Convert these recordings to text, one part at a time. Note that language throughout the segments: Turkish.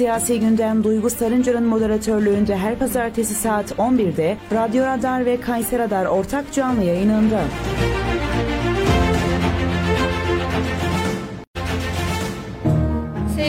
Siyasi gündem Duygu Sarıncar'ın moderatörlüğünde her pazartesi saat 11'de Radyo Radar ve Kayser Radar ortak canlı yayınında.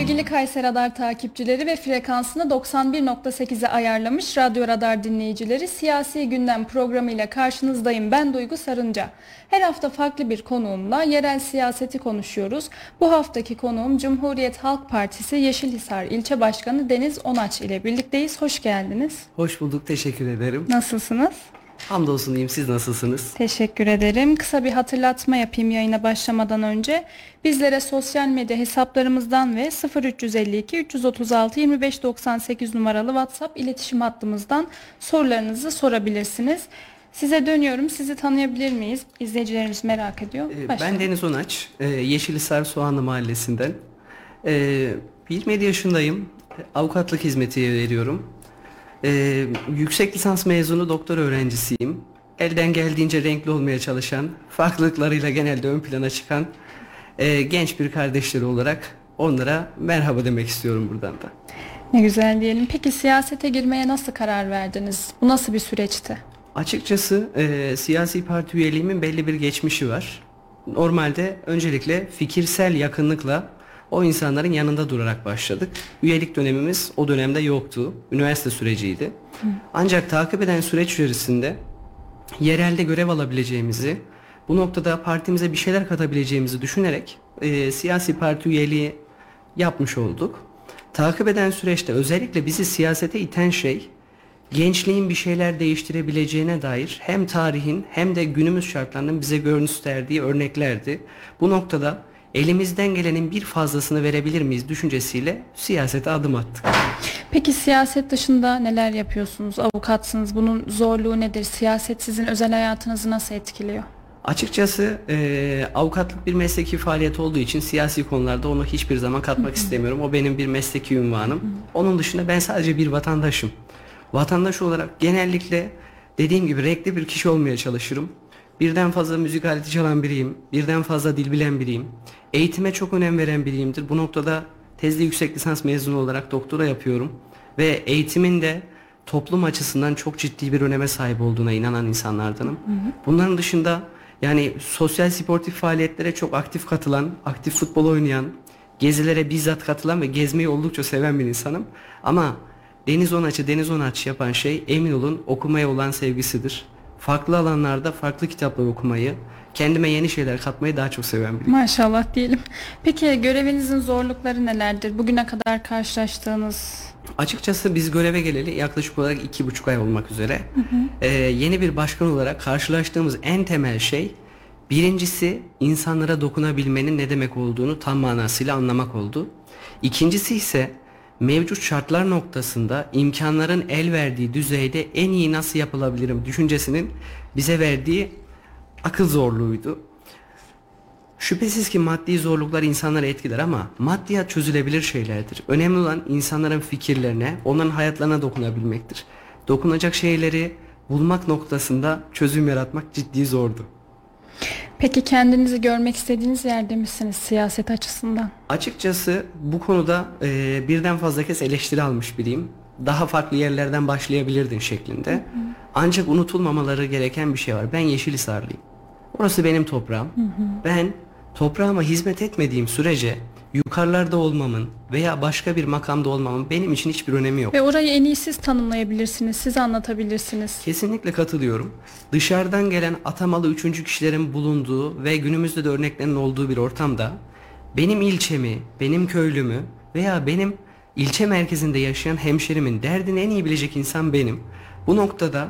Sevgili Kayser Radar takipçileri ve frekansını 91.8'e ayarlamış Radyo Radar dinleyicileri siyasi gündem programıyla karşınızdayım. Ben Duygu Sarınca. Her hafta farklı bir konuğumla yerel siyaseti konuşuyoruz. Bu haftaki konuğum Cumhuriyet Halk Partisi Yeşilhisar İlçe Başkanı Deniz Onaç ile birlikteyiz. Hoş geldiniz. Hoş bulduk, teşekkür ederim. Nasılsınız? Hamdolsun diyeyim, siz nasılsınız? Teşekkür ederim. Kısa bir hatırlatma yapayım yayına başlamadan önce. Bizlere sosyal medya hesaplarımızdan ve 0352 336 2598 numaralı WhatsApp iletişim hattımızdan sorularınızı sorabilirsiniz. Size dönüyorum. Sizi tanıyabilir miyiz? İzleyicilerimiz merak ediyor. Ee, Başlayalım. Ben Deniz Onaç, e, Yeşilhisar Soğanlı Mahallesi'nden. Ee, 27 yaşındayım, avukatlık hizmeti veriyorum. Ee, yüksek lisans mezunu doktor öğrencisiyim. Elden geldiğince renkli olmaya çalışan, farklılıklarıyla genelde ön plana çıkan e, genç bir kardeşleri olarak onlara merhaba demek istiyorum buradan da. Ne güzel diyelim. Peki siyasete girmeye nasıl karar verdiniz? Bu nasıl bir süreçti? Açıkçası e, siyasi parti üyeliğimin belli bir geçmişi var. Normalde öncelikle fikirsel yakınlıkla o insanların yanında durarak başladık. Üyelik dönemimiz o dönemde yoktu. Üniversite süreciydi. Ancak takip eden süreç içerisinde yerelde görev alabileceğimizi, bu noktada partimize bir şeyler katabileceğimizi düşünerek e, siyasi parti üyeliği yapmış olduk. Takip eden süreçte özellikle bizi siyasete iten şey gençliğin bir şeyler değiştirebileceğine dair hem tarihin hem de günümüz şartlarının bize gösterdiği örneklerdi. Bu noktada elimizden gelenin bir fazlasını verebilir miyiz düşüncesiyle siyasete adım attık. Peki siyaset dışında neler yapıyorsunuz? Avukatsınız. Bunun zorluğu nedir? Siyaset sizin özel hayatınızı nasıl etkiliyor? Açıkçası e, avukatlık bir mesleki faaliyet olduğu için siyasi konularda onu hiçbir zaman katmak istemiyorum. O benim bir mesleki ünvanım. Onun dışında ben sadece bir vatandaşım. Vatandaş olarak genellikle dediğim gibi renkli bir kişi olmaya çalışırım. Birden fazla müzik aleti çalan biriyim. Birden fazla dil bilen biriyim. Eğitime çok önem veren biriyimdir. Bu noktada tezli yüksek lisans mezunu olarak doktora yapıyorum. Ve eğitimin de toplum açısından çok ciddi bir öneme sahip olduğuna inanan insanlardanım. Bunların dışında yani sosyal sportif faaliyetlere çok aktif katılan, aktif futbol oynayan, gezilere bizzat katılan ve gezmeyi oldukça seven bir insanım. Ama Deniz Onaç'ı Deniz Onaç yapan şey emin olun okumaya olan sevgisidir. Farklı alanlarda farklı kitaplar okumayı, kendime yeni şeyler katmayı daha çok seven biriyim. Maşallah diyelim. Peki görevinizin zorlukları nelerdir? Bugüne kadar karşılaştığınız Açıkçası biz göreve geleli yaklaşık olarak iki buçuk ay olmak üzere. Ee, yeni bir başkan olarak karşılaştığımız en temel şey birincisi insanlara dokunabilmenin ne demek olduğunu tam manasıyla anlamak oldu. İkincisi ise mevcut şartlar noktasında imkanların el verdiği düzeyde en iyi nasıl yapılabilirim düşüncesinin bize verdiği akıl zorluğuydu. Şüphesiz ki maddi zorluklar insanları etkiler ama maddiyat çözülebilir şeylerdir. Önemli olan insanların fikirlerine, onların hayatlarına dokunabilmektir. Dokunacak şeyleri bulmak noktasında çözüm yaratmak ciddi zordu. Peki kendinizi görmek istediğiniz yerde misiniz siyaset açısından? Açıkçası bu konuda e, birden fazla kez eleştiri almış biriyim. Daha farklı yerlerden başlayabilirdin şeklinde. Ancak unutulmamaları gereken bir şey var. Ben Yeşilhisarlıyım. Orası benim toprağım. Ben toprağıma hizmet etmediğim sürece yukarılarda olmamın veya başka bir makamda olmamın benim için hiçbir önemi yok. Ve orayı en iyi siz tanımlayabilirsiniz, siz anlatabilirsiniz. Kesinlikle katılıyorum. Dışarıdan gelen atamalı üçüncü kişilerin bulunduğu ve günümüzde de örneklerin olduğu bir ortamda benim ilçemi, benim köylümü veya benim ilçe merkezinde yaşayan hemşerimin derdini en iyi bilecek insan benim. Bu noktada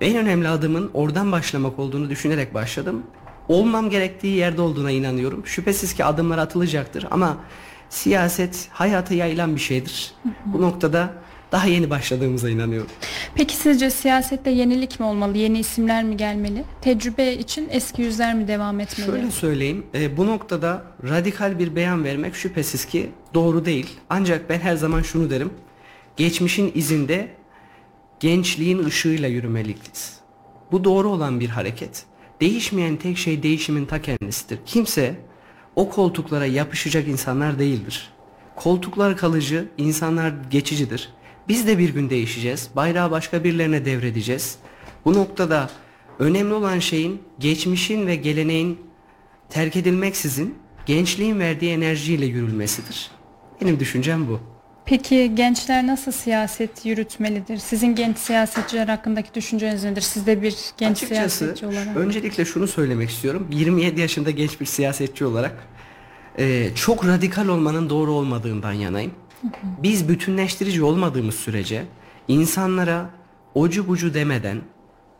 en önemli adımın oradan başlamak olduğunu düşünerek başladım. Olmam gerektiği yerde olduğuna inanıyorum. Şüphesiz ki adımlar atılacaktır ama siyaset hayata yayılan bir şeydir. Bu noktada daha yeni başladığımıza inanıyorum. Peki sizce siyasette yenilik mi olmalı, yeni isimler mi gelmeli? Tecrübe için eski yüzler mi devam etmeli? Şöyle söyleyeyim, e, bu noktada radikal bir beyan vermek şüphesiz ki doğru değil. Ancak ben her zaman şunu derim, geçmişin izinde gençliğin ışığıyla yürümeliyiz. Bu doğru olan bir hareket. Değişmeyen tek şey değişimin ta kendisidir. Kimse o koltuklara yapışacak insanlar değildir. Koltuklar kalıcı, insanlar geçicidir. Biz de bir gün değişeceğiz. Bayrağı başka birilerine devredeceğiz. Bu noktada önemli olan şeyin geçmişin ve geleneğin terk edilmeksizin gençliğin verdiği enerjiyle yürülmesidir. Benim düşüncem bu. Peki gençler nasıl siyaset yürütmelidir? Sizin genç siyasetçiler hakkındaki düşünceniz nedir? Siz de bir genç Açıkçası siyasetçi olarak. öncelikle şunu söylemek istiyorum. 27 yaşında genç bir siyasetçi olarak e, çok radikal olmanın doğru olmadığından yanayım. Biz bütünleştirici olmadığımız sürece insanlara ocu bucu demeden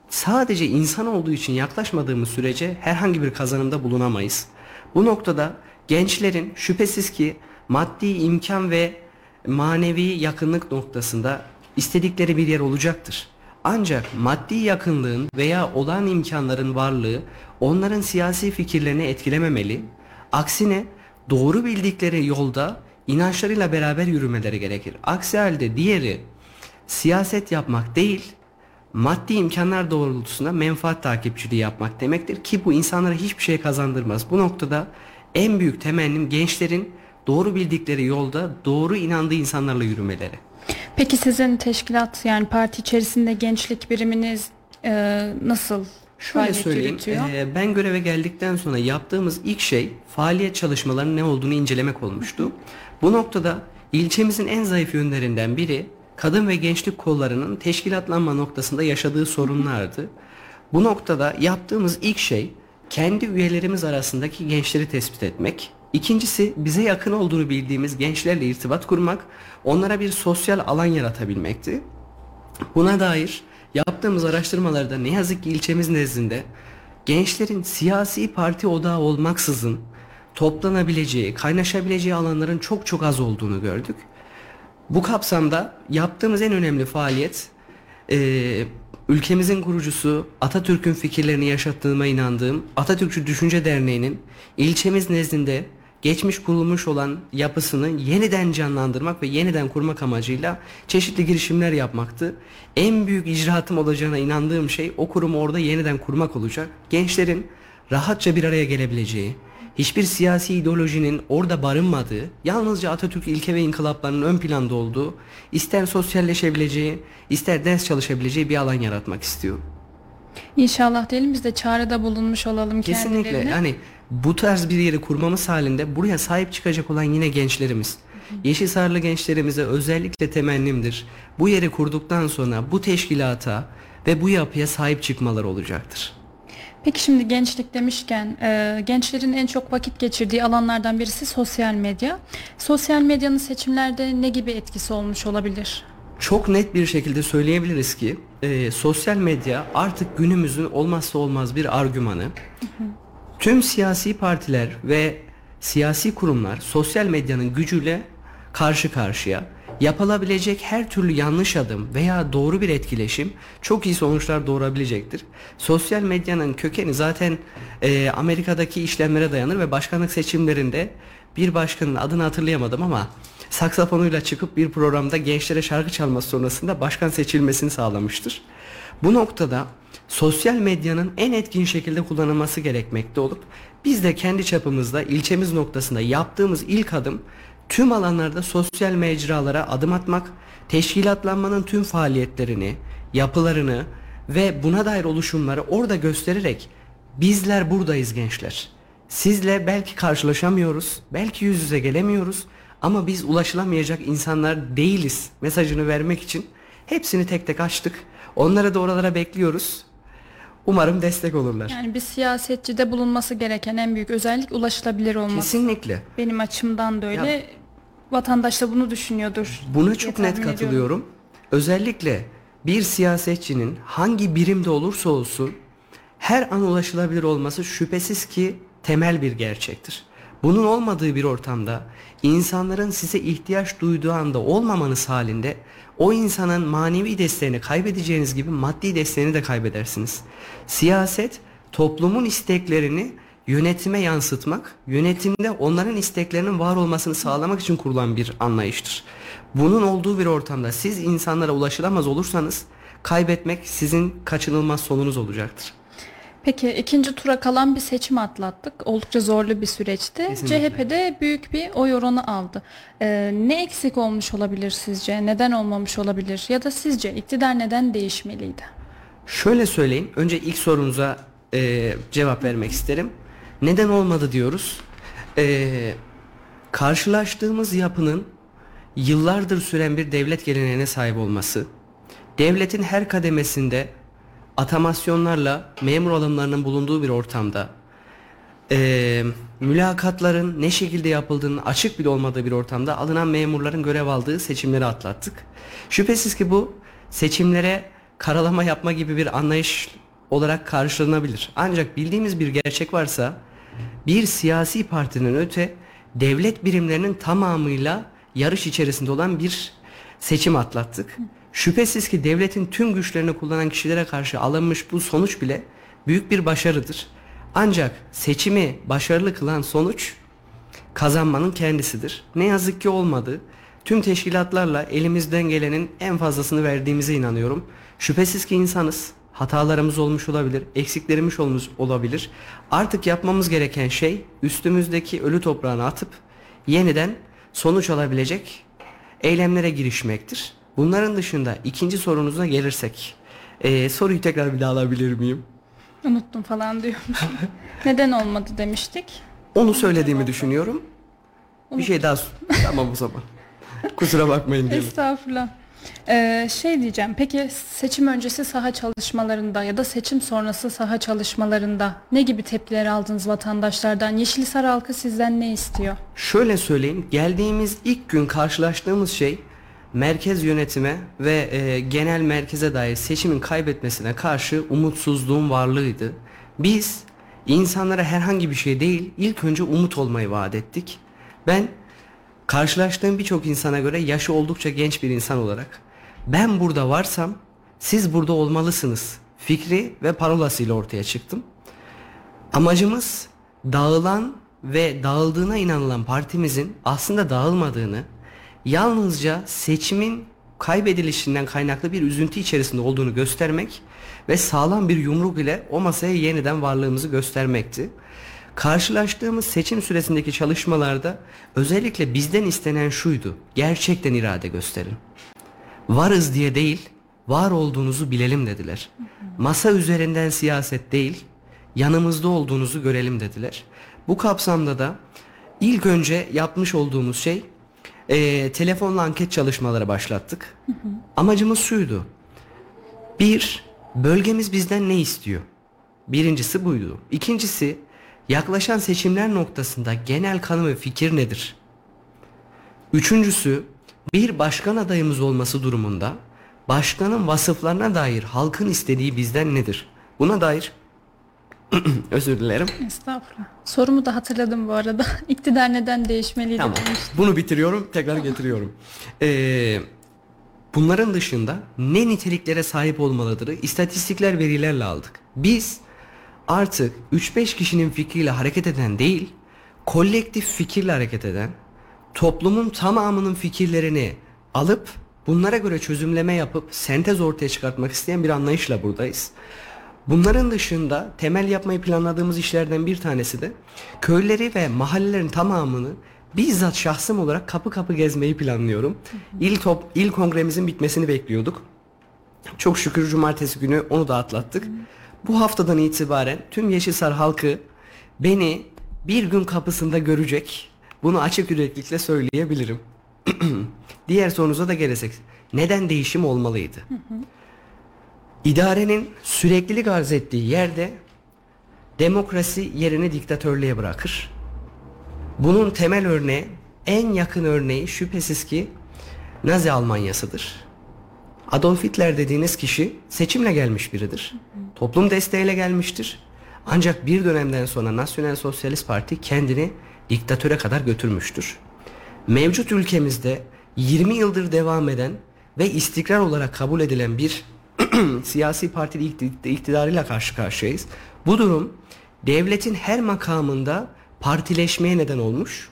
sadece insan olduğu için yaklaşmadığımız sürece herhangi bir kazanımda bulunamayız. Bu noktada gençlerin şüphesiz ki maddi imkan ve manevi yakınlık noktasında istedikleri bir yer olacaktır. Ancak maddi yakınlığın veya olan imkanların varlığı onların siyasi fikirlerini etkilememeli. Aksine doğru bildikleri yolda inançlarıyla beraber yürümeleri gerekir. Aksi halde diğeri siyaset yapmak değil, maddi imkanlar doğrultusunda menfaat takipçiliği yapmak demektir ki bu insanlara hiçbir şey kazandırmaz. Bu noktada en büyük temennim gençlerin doğru bildikleri yolda doğru inandığı insanlarla yürümeleri. Peki sizin teşkilat yani parti içerisinde gençlik biriminiz e, nasıl Şöyle söyleyeyim, e, ben göreve geldikten sonra yaptığımız ilk şey faaliyet çalışmalarının ne olduğunu incelemek olmuştu. Bu noktada ilçemizin en zayıf yönlerinden biri kadın ve gençlik kollarının teşkilatlanma noktasında yaşadığı sorunlardı. Bu noktada yaptığımız ilk şey kendi üyelerimiz arasındaki gençleri tespit etmek. İkincisi bize yakın olduğunu bildiğimiz gençlerle irtibat kurmak, onlara bir sosyal alan yaratabilmekti. Buna dair yaptığımız araştırmalarda ne yazık ki ilçemiz nezdinde gençlerin siyasi parti odağı olmaksızın toplanabileceği, kaynaşabileceği alanların çok çok az olduğunu gördük. Bu kapsamda yaptığımız en önemli faaliyet e, ülkemizin kurucusu Atatürk'ün fikirlerini yaşattığıma inandığım Atatürkçü Düşünce Derneği'nin ilçemiz nezdinde geçmiş kurulmuş olan yapısını yeniden canlandırmak ve yeniden kurmak amacıyla çeşitli girişimler yapmaktı. En büyük icraatım olacağına inandığım şey o kurumu orada yeniden kurmak olacak. Gençlerin rahatça bir araya gelebileceği, hiçbir siyasi ideolojinin orada barınmadığı, yalnızca Atatürk ilke ve inkılaplarının ön planda olduğu, ister sosyalleşebileceği, ister ders çalışabileceği bir alan yaratmak istiyorum. İnşallah diyelim biz de çağrıda bulunmuş olalım Kesinlikle kendilerine. yani bu tarz bir yeri kurmamız halinde buraya sahip çıkacak olan yine gençlerimiz. Yeşilsarlı gençlerimize özellikle temennimdir. Bu yeri kurduktan sonra bu teşkilata ve bu yapıya sahip çıkmaları olacaktır. Peki şimdi gençlik demişken e, gençlerin en çok vakit geçirdiği alanlardan birisi sosyal medya. Sosyal medyanın seçimlerde ne gibi etkisi olmuş olabilir? Çok net bir şekilde söyleyebiliriz ki e, sosyal medya artık günümüzün olmazsa olmaz bir argümanı. Tüm siyasi partiler ve siyasi kurumlar sosyal medyanın gücüyle karşı karşıya. Yapılabilecek her türlü yanlış adım veya doğru bir etkileşim çok iyi sonuçlar doğurabilecektir. Sosyal medyanın kökeni zaten e, Amerika'daki işlemlere dayanır ve başkanlık seçimlerinde bir başkanın adını hatırlayamadım ama saksafonuyla çıkıp bir programda gençlere şarkı çalması sonrasında başkan seçilmesini sağlamıştır. Bu noktada sosyal medyanın en etkin şekilde kullanılması gerekmekte olup biz de kendi çapımızda ilçemiz noktasında yaptığımız ilk adım tüm alanlarda sosyal mecralara adım atmak, teşkilatlanmanın tüm faaliyetlerini, yapılarını ve buna dair oluşumları orada göstererek bizler buradayız gençler. Sizle belki karşılaşamıyoruz, belki yüz yüze gelemiyoruz ama biz ulaşılamayacak insanlar değiliz mesajını vermek için hepsini tek tek açtık. Onları da oralara bekliyoruz. Umarım destek olurlar. Yani bir siyasetçide bulunması gereken en büyük özellik ulaşılabilir olması. Kesinlikle. Benim açımdan da öyle. Vatandaş da bunu düşünüyordur. Buna çok net ediyorum. katılıyorum. Özellikle bir siyasetçinin hangi birimde olursa olsun her an ulaşılabilir olması şüphesiz ki temel bir gerçektir. Bunun olmadığı bir ortamda insanların size ihtiyaç duyduğu anda olmamanız halinde o insanın manevi desteğini kaybedeceğiniz gibi maddi desteğini de kaybedersiniz. Siyaset toplumun isteklerini yönetime yansıtmak, yönetimde onların isteklerinin var olmasını sağlamak için kurulan bir anlayıştır. Bunun olduğu bir ortamda siz insanlara ulaşılamaz olursanız kaybetmek sizin kaçınılmaz sonunuz olacaktır. Peki ikinci tura kalan bir seçim atlattık. Oldukça zorlu bir süreçti. Kesinlikle. CHP'de büyük bir oy oranı aldı. Ee, ne eksik olmuş olabilir sizce? Neden olmamış olabilir? Ya da sizce iktidar neden değişmeliydi? Şöyle söyleyeyim. Önce ilk sorunuza e, cevap vermek isterim. Neden olmadı diyoruz. E, karşılaştığımız yapının yıllardır süren bir devlet geleneğine sahip olması, devletin her kademesinde atamasyonlarla memur alımlarının bulunduğu bir ortamda, e, mülakatların ne şekilde yapıldığının açık bile olmadığı bir ortamda alınan memurların görev aldığı seçimleri atlattık. Şüphesiz ki bu seçimlere karalama yapma gibi bir anlayış olarak karşılanabilir. Ancak bildiğimiz bir gerçek varsa bir siyasi partinin öte devlet birimlerinin tamamıyla yarış içerisinde olan bir seçim atlattık. Şüphesiz ki devletin tüm güçlerini kullanan kişilere karşı alınmış bu sonuç bile büyük bir başarıdır. Ancak seçimi başarılı kılan sonuç kazanmanın kendisidir. Ne yazık ki olmadı. Tüm teşkilatlarla elimizden gelenin en fazlasını verdiğimize inanıyorum. Şüphesiz ki insanız. Hatalarımız olmuş olabilir, eksiklerimiz olmuş olabilir. Artık yapmamız gereken şey üstümüzdeki ölü toprağını atıp yeniden sonuç alabilecek eylemlere girişmektir. Bunların dışında ikinci sorunuza gelirsek, eee, soruyu tekrar bir daha alabilir miyim? Unuttum falan diyormuş. neden olmadı demiştik. Onu söylediğimi düşünüyorum. Bir şey daha tamam o zaman. Kusura bakmayın diyelim. Estağfurullah. Ee, şey diyeceğim. Peki seçim öncesi saha çalışmalarında ya da seçim sonrası saha çalışmalarında ne gibi tepkiler aldınız vatandaşlardan? Yeşilhisar halkı sizden ne istiyor? Şöyle söyleyeyim, geldiğimiz ilk gün karşılaştığımız şey merkez yönetime ve e, genel merkeze dair seçimin kaybetmesine karşı umutsuzluğun varlığıydı. Biz insanlara herhangi bir şey değil, ilk önce umut olmayı vaat ettik. Ben karşılaştığım birçok insana göre yaşı oldukça genç bir insan olarak ben burada varsam siz burada olmalısınız fikri ve parolasıyla ortaya çıktım. Amacımız dağılan ve dağıldığına inanılan partimizin aslında dağılmadığını, yalnızca seçimin kaybedilişinden kaynaklı bir üzüntü içerisinde olduğunu göstermek ve sağlam bir yumruk ile o masaya yeniden varlığımızı göstermekti. Karşılaştığımız seçim süresindeki çalışmalarda özellikle bizden istenen şuydu. Gerçekten irade gösterin. Varız diye değil, var olduğunuzu bilelim dediler. Masa üzerinden siyaset değil, yanımızda olduğunuzu görelim dediler. Bu kapsamda da ilk önce yapmış olduğumuz şey eee, telefonla anket çalışmaları başlattık. Amacımız şuydu. Bir, bölgemiz bizden ne istiyor? Birincisi buydu. İkincisi, yaklaşan seçimler noktasında genel kanı ve fikir nedir? Üçüncüsü, bir başkan adayımız olması durumunda başkanın vasıflarına dair halkın istediği bizden nedir? Buna dair özür dilerim. Estağfurullah. Sorumu da hatırladım bu arada. İktidar neden değişmeliydi Tamam. demiştim. Bunu bitiriyorum, tekrar getiriyorum. Ee, bunların dışında ne niteliklere sahip olmalıdır? İstatistikler verilerle aldık. Biz artık 3-5 kişinin fikriyle hareket eden değil, kolektif fikirle hareket eden, toplumun tamamının fikirlerini alıp bunlara göre çözümleme yapıp sentez ortaya çıkartmak isteyen bir anlayışla buradayız. Bunların dışında temel yapmayı planladığımız işlerden bir tanesi de köyleri ve mahallelerin tamamını bizzat şahsım olarak kapı kapı gezmeyi planlıyorum. İl top il kongremizin bitmesini bekliyorduk. Çok şükür cumartesi günü onu da atlattık. Bu haftadan itibaren tüm Yeşilsar halkı beni bir gün kapısında görecek. Bunu açık yüreklilikle söyleyebilirim. Diğer sorunuza da gelirsek. Neden değişim olmalıydı? İdarenin süreklilik arz ettiği yerde demokrasi yerini diktatörlüğe bırakır. Bunun temel örneği, en yakın örneği şüphesiz ki Nazi Almanyasıdır. Adolf Hitler dediğiniz kişi seçimle gelmiş biridir. Toplum desteğiyle gelmiştir. Ancak bir dönemden sonra Nasyonel Sosyalist Parti kendini diktatöre kadar götürmüştür. Mevcut ülkemizde 20 yıldır devam eden ve istikrar olarak kabul edilen bir siyasi partili ikti- iktidarıyla karşı karşıyayız. Bu durum devletin her makamında partileşmeye neden olmuş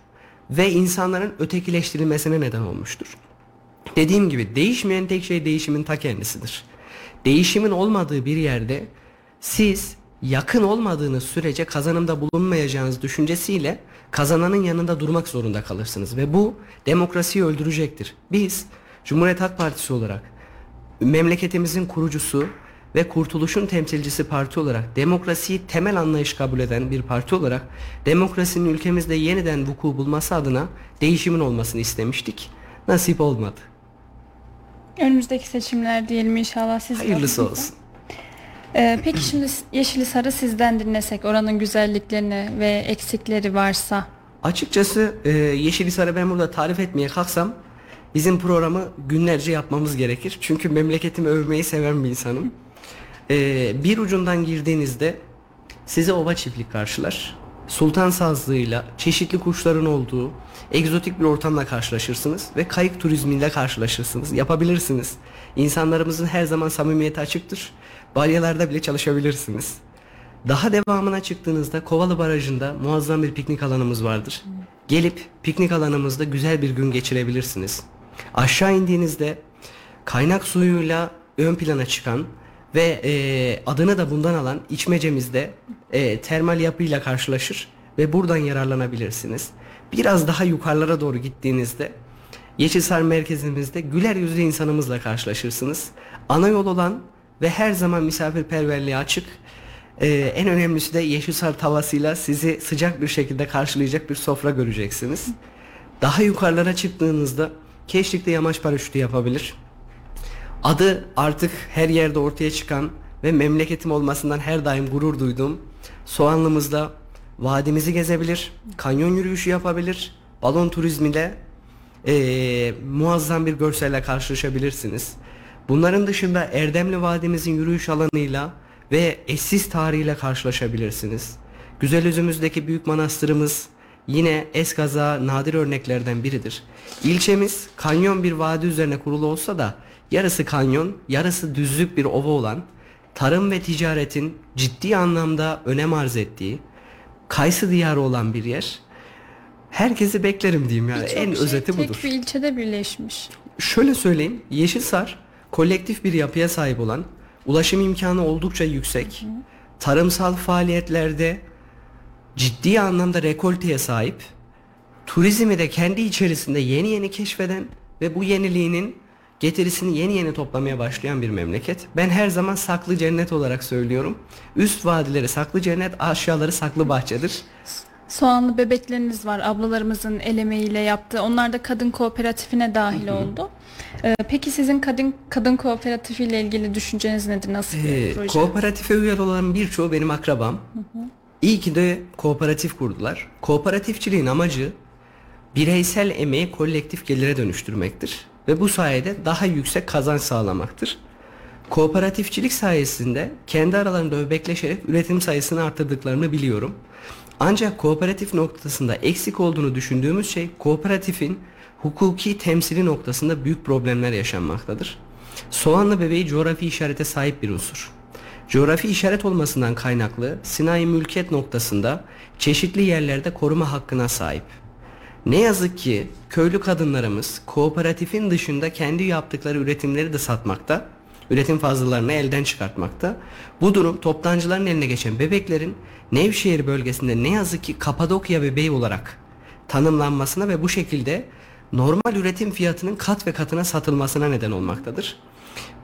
ve insanların ötekileştirilmesine neden olmuştur. Dediğim gibi değişmeyen tek şey değişimin ta kendisidir. Değişimin olmadığı bir yerde siz yakın olmadığınız sürece kazanımda bulunmayacağınız düşüncesiyle kazananın yanında durmak zorunda kalırsınız ve bu demokrasiyi öldürecektir. Biz Cumhuriyet Halk Partisi olarak memleketimizin kurucusu ve kurtuluşun temsilcisi parti olarak demokrasiyi temel anlayış kabul eden bir parti olarak demokrasinin ülkemizde yeniden vuku bulması adına değişimin olmasını istemiştik. Nasip olmadı. Önümüzdeki seçimler diyelim inşallah siz Hayırlısı olsun. Ee, peki şimdi Yeşil Sarı sizden dinlesek oranın güzelliklerini ve eksikleri varsa. Açıkçası e, Yeşilhisar'ı ben burada tarif etmeye kalksam bizim programı günlerce yapmamız gerekir. Çünkü memleketimi övmeyi seven bir insanım. E, bir ucundan girdiğinizde size ova çiftlik karşılar. Sultan sazlığıyla çeşitli kuşların olduğu egzotik bir ortamla karşılaşırsınız ve kayık turizmiyle karşılaşırsınız. Yapabilirsiniz. İnsanlarımızın her zaman samimiyeti açıktır. Balyalarda bile çalışabilirsiniz. Daha devamına çıktığınızda Kovalı Barajı'nda muazzam bir piknik alanımız vardır. Gelip piknik alanımızda güzel bir gün geçirebilirsiniz. Aşağı indiğinizde kaynak suyuyla ön plana çıkan ve e, adını da bundan alan içmecemizde e, termal yapıyla karşılaşır ve buradan yararlanabilirsiniz. Biraz daha yukarılara doğru gittiğinizde Yeşilsar merkezimizde güler yüzlü insanımızla karşılaşırsınız. Ana yol olan ve her zaman misafirperverliğe açık ee, en önemlisi de Yeşilsar tavasıyla sizi sıcak bir şekilde karşılayacak bir sofra göreceksiniz. Daha yukarılara çıktığınızda Keşlik'te yamaç paraşütü yapabilir. Adı artık her yerde ortaya çıkan ve memleketim olmasından her daim gurur duyduğum Soğanlımızda vadimizi gezebilir, kanyon yürüyüşü yapabilir, balon turizmiyle ee, muazzam bir görselle karşılaşabilirsiniz. Bunların dışında Erdemli Vadimizin yürüyüş alanıyla ve eşsiz tarihiyle karşılaşabilirsiniz. Güzelözümüzdeki büyük manastırımız yine eskaza nadir örneklerden biridir. İlçemiz kanyon bir vadi üzerine kurulu olsa da yarısı kanyon, yarısı düzlük bir ova olan, tarım ve ticaretin ciddi anlamda önem arz ettiği, kayısı diyarı olan bir yer. Herkesi beklerim diyeyim yani Birçok en şey özeti tek budur. bir ilçede birleşmiş. Şöyle söyleyeyim, Yeşilsar kolektif bir yapıya sahip olan, ulaşım imkanı oldukça yüksek, tarımsal faaliyetlerde ciddi anlamda rekolteye sahip, turizmi de kendi içerisinde yeni yeni keşfeden ve bu yeniliğinin getirisini yeni yeni toplamaya başlayan bir memleket. Ben her zaman saklı cennet olarak söylüyorum. Üst vadileri saklı cennet, aşağıları saklı bahçedir. Soğanlı bebekleriniz var ablalarımızın el emeğiyle yaptığı. Onlar da kadın kooperatifine dahil oldu. Ee, peki sizin kadın kadın kooperatifiyle ilgili düşünceniz nedir? Nasıl bir Ee, proje? kooperatife üye olan birçoğu benim akrabam. İyi ki de kooperatif kurdular. Kooperatifçiliğin amacı bireysel emeği kolektif gelire dönüştürmektir. Ve bu sayede daha yüksek kazanç sağlamaktır. Kooperatifçilik sayesinde kendi aralarında öbekleşerek üretim sayısını arttırdıklarını biliyorum. Ancak kooperatif noktasında eksik olduğunu düşündüğümüz şey kooperatifin hukuki temsili noktasında büyük problemler yaşanmaktadır. Soğanlı bebeği coğrafi işarete sahip bir unsur. Coğrafi işaret olmasından kaynaklı sinayi mülkiyet noktasında çeşitli yerlerde koruma hakkına sahip. Ne yazık ki köylü kadınlarımız kooperatifin dışında kendi yaptıkları üretimleri de satmakta, üretim fazlalarını elden çıkartmakta. Bu durum toptancıların eline geçen bebeklerin Nevşehir bölgesinde ne yazık ki Kapadokya bebeği olarak tanımlanmasına ve bu şekilde normal üretim fiyatının kat ve katına satılmasına neden olmaktadır.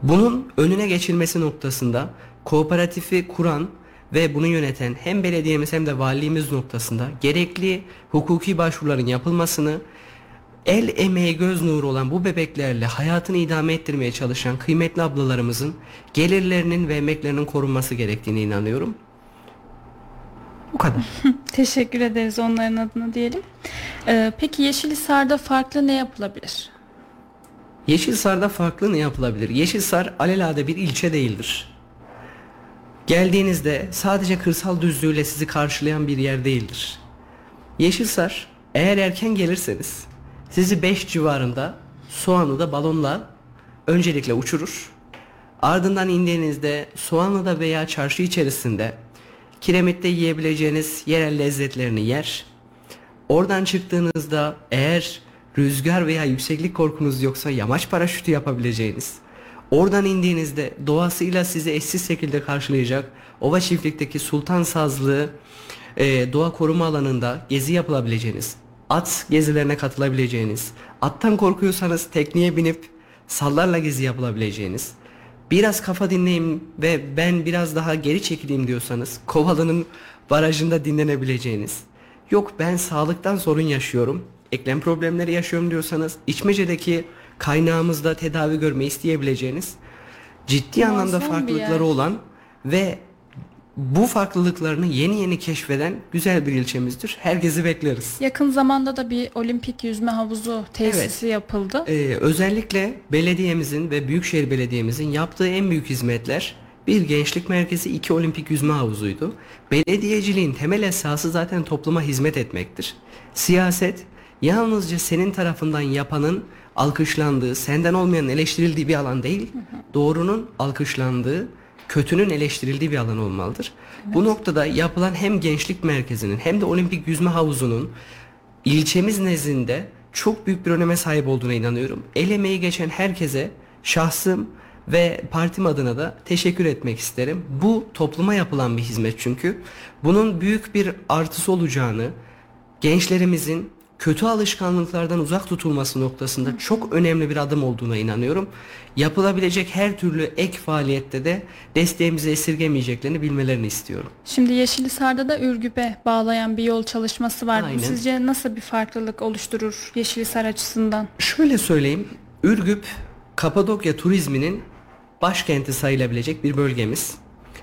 Bunun önüne geçilmesi noktasında kooperatifi kuran ve bunu yöneten hem belediyemiz hem de valiliğimiz noktasında gerekli hukuki başvuruların yapılmasını el emeği göz nuru olan bu bebeklerle hayatını idame ettirmeye çalışan kıymetli ablalarımızın gelirlerinin ve emeklerinin korunması gerektiğine inanıyorum. Bu kadar. Teşekkür ederiz onların adına diyelim. Ee, peki Yeşilhisar'da farklı ne yapılabilir? Yeşilsar'da farklı ne yapılabilir? Yeşilsar alelade bir ilçe değildir. Geldiğinizde sadece kırsal düzlüğüyle sizi karşılayan bir yer değildir. Yeşilsar eğer erken gelirseniz sizi 5 civarında Soğanlı'da balonla öncelikle uçurur. Ardından indiğinizde Soğanlı'da veya çarşı içerisinde kiremitte yiyebileceğiniz yerel lezzetlerini yer. Oradan çıktığınızda eğer rüzgar veya yükseklik korkunuz yoksa yamaç paraşütü yapabileceğiniz, Oradan indiğinizde doğasıyla sizi eşsiz şekilde karşılayacak Ova Çiftlik'teki Sultan Sazlığı e, doğa koruma alanında gezi yapılabileceğiniz, at gezilerine katılabileceğiniz, attan korkuyorsanız tekniğe binip sallarla gezi yapılabileceğiniz, biraz kafa dinleyeyim ve ben biraz daha geri çekileyim diyorsanız Kovalı'nın barajında dinlenebileceğiniz, yok ben sağlıktan sorun yaşıyorum, eklem problemleri yaşıyorum diyorsanız İçmece'deki kaynağımızda tedavi görmeyi isteyebileceğiniz ciddi Muazzam anlamda farklılıkları olan ve bu farklılıklarını yeni yeni keşfeden güzel bir ilçemizdir. Herkesi bekleriz. Yakın zamanda da bir olimpik yüzme havuzu tesisi yapıldı. Ee, özellikle belediyemizin ve Büyükşehir Belediye'mizin yaptığı en büyük hizmetler bir gençlik merkezi, iki olimpik yüzme havuzuydu. Belediyeciliğin temel esası zaten topluma hizmet etmektir. Siyaset yalnızca senin tarafından yapanın alkışlandığı, senden olmayanın eleştirildiği bir alan değil, doğrunun alkışlandığı, kötünün eleştirildiği bir alan olmalıdır. Bu noktada yapılan hem gençlik merkezinin hem de olimpik yüzme havuzunun ilçemiz nezdinde çok büyük bir öneme sahip olduğuna inanıyorum. El emeği geçen herkese şahsım ve partim adına da teşekkür etmek isterim. Bu topluma yapılan bir hizmet çünkü. Bunun büyük bir artısı olacağını, gençlerimizin kötü alışkanlıklardan uzak tutulması noktasında çok önemli bir adım olduğuna inanıyorum. Yapılabilecek her türlü ek faaliyette de desteğimizi esirgemeyeceklerini bilmelerini istiyorum. Şimdi Yeşilisar'da da Ürgüp'e bağlayan bir yol çalışması var. Bu Aynen. sizce nasıl bir farklılık oluşturur Yeşilisar açısından? Şöyle söyleyeyim. Ürgüp Kapadokya turizminin başkenti sayılabilecek bir bölgemiz.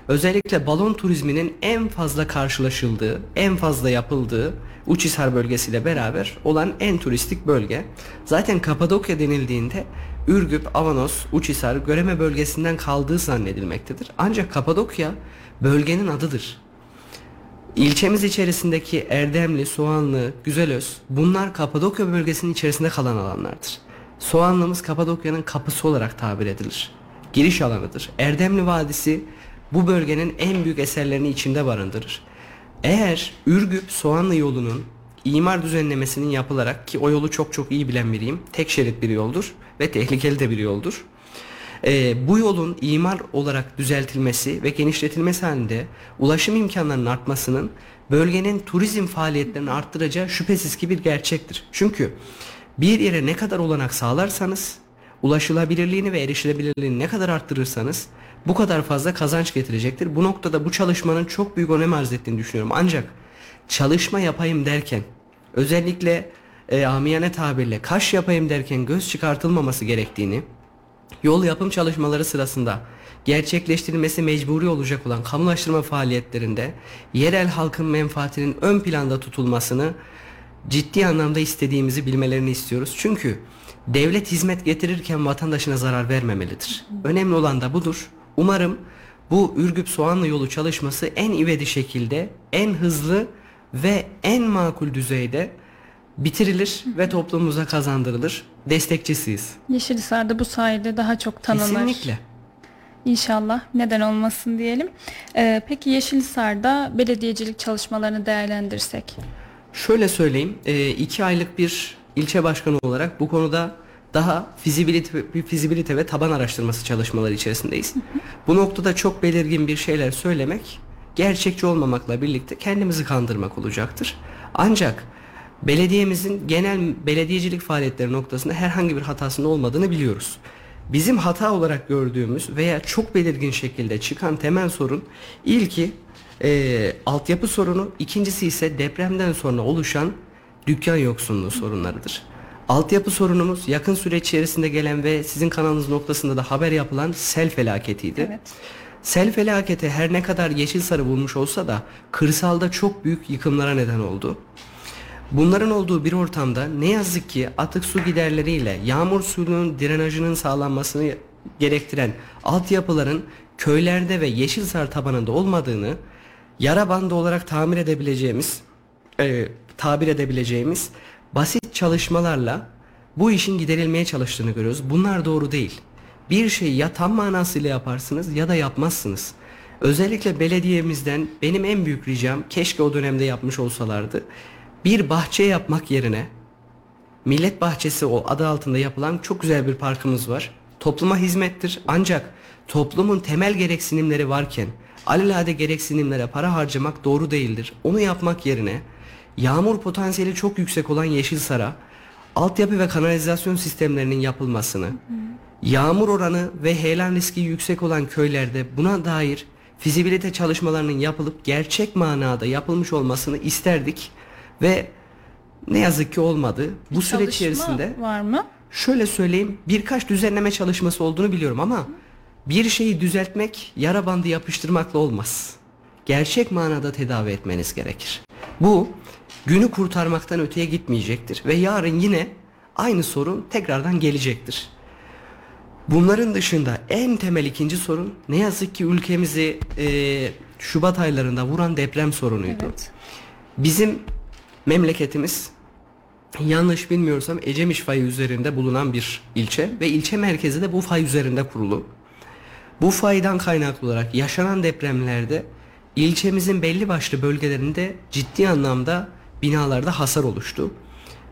Özellikle balon turizminin en fazla karşılaşıldığı, en fazla yapıldığı Uçhisar bölgesiyle beraber olan en turistik bölge. Zaten Kapadokya denildiğinde Ürgüp, Avanos, Uçhisar, Göreme bölgesinden kaldığı zannedilmektedir. Ancak Kapadokya bölgenin adıdır. İlçemiz içerisindeki Erdemli, Soğanlı, Güzelöz bunlar Kapadokya bölgesinin içerisinde kalan alanlardır. Soğanlımız Kapadokya'nın kapısı olarak tabir edilir. Giriş alanıdır. Erdemli Vadisi bu bölgenin en büyük eserlerini içinde barındırır. Eğer Ürgüp Soğanlı yolunun imar düzenlemesinin yapılarak ki o yolu çok çok iyi bilen biriyim. Tek şerit bir yoldur ve tehlikeli de bir yoldur. Ee, bu yolun imar olarak düzeltilmesi ve genişletilmesi halinde ulaşım imkanlarının artmasının bölgenin turizm faaliyetlerini arttıracağı şüphesiz ki bir gerçektir. Çünkü bir yere ne kadar olanak sağlarsanız ulaşılabilirliğini ve erişilebilirliğini ne kadar arttırırsanız bu kadar fazla kazanç getirecektir. Bu noktada bu çalışmanın çok büyük önem arz ettiğini düşünüyorum. Ancak çalışma yapayım derken özellikle e, amiyane tabirle kaş yapayım derken göz çıkartılmaması gerektiğini yol yapım çalışmaları sırasında gerçekleştirilmesi mecburi olacak olan kamulaştırma faaliyetlerinde yerel halkın menfaatinin ön planda tutulmasını ciddi anlamda istediğimizi bilmelerini istiyoruz. Çünkü devlet hizmet getirirken vatandaşına zarar vermemelidir. Önemli olan da budur. Umarım bu Ürgüp Soğanlı yolu çalışması en ivedi şekilde, en hızlı ve en makul düzeyde bitirilir ve toplumumuza kazandırılır. Destekçisiyiz. Yeşilisar'da bu sayede daha çok tanınır. Kesinlikle. İnşallah neden olmasın diyelim. Ee, peki Yeşilisar'da belediyecilik çalışmalarını değerlendirsek. Şöyle söyleyeyim, e, iki aylık bir ilçe başkanı olarak bu konuda daha fizibilite, fizibilite ve taban araştırması çalışmaları içerisindeyiz. Bu noktada çok belirgin bir şeyler söylemek gerçekçi olmamakla birlikte kendimizi kandırmak olacaktır. Ancak belediyemizin genel belediyecilik faaliyetleri noktasında herhangi bir hatasının olmadığını biliyoruz. Bizim hata olarak gördüğümüz veya çok belirgin şekilde çıkan temel sorun ilki e, altyapı sorunu, ikincisi ise depremden sonra oluşan dükkan yoksunluğu sorunlarıdır. Altyapı sorunumuz yakın süre içerisinde gelen ve sizin kanalınız noktasında da haber yapılan sel felaketiydi. Evet. Sel felaketi her ne kadar yeşil sarı vurmuş olsa da kırsalda çok büyük yıkımlara neden oldu. Bunların olduğu bir ortamda ne yazık ki atık su giderleriyle yağmur suyunun drenajının sağlanmasını gerektiren altyapıların köylerde ve Yeşilsar tabanında olmadığını yara bandı olarak tamir edebileceğimiz e, tabir edebileceğimiz basit çalışmalarla bu işin giderilmeye çalıştığını görüyoruz. Bunlar doğru değil. Bir şeyi ya tam manasıyla yaparsınız ya da yapmazsınız. Özellikle belediyemizden benim en büyük ricam keşke o dönemde yapmış olsalardı. Bir bahçe yapmak yerine Millet Bahçesi o adı altında yapılan çok güzel bir parkımız var. topluma hizmettir. Ancak toplumun temel gereksinimleri varken alelade gereksinimlere para harcamak doğru değildir. Onu yapmak yerine yağmur potansiyeli çok yüksek olan Yeşilsar'a altyapı ve kanalizasyon sistemlerinin yapılmasını, yağmur oranı ve heyelan riski yüksek olan köylerde buna dair fizibilite çalışmalarının yapılıp gerçek manada yapılmış olmasını isterdik ve ne yazık ki olmadı. Bu Bir süreç çalışma içerisinde var mı? şöyle söyleyeyim birkaç düzenleme çalışması olduğunu biliyorum ama bir şeyi düzeltmek yara bandı yapıştırmakla olmaz. Gerçek manada tedavi etmeniz gerekir. Bu günü kurtarmaktan öteye gitmeyecektir ve yarın yine aynı sorun tekrardan gelecektir. Bunların dışında en temel ikinci sorun ne yazık ki ülkemizi eee, Şubat aylarında vuran deprem sorunuydu. Evet. Bizim memleketimiz yanlış bilmiyorsam Ecemiş fayı üzerinde bulunan bir ilçe ve ilçe merkezi de bu fay üzerinde kurulu. Bu faydan kaynaklı olarak yaşanan depremlerde ilçemizin belli başlı bölgelerinde ciddi anlamda binalarda hasar oluştu.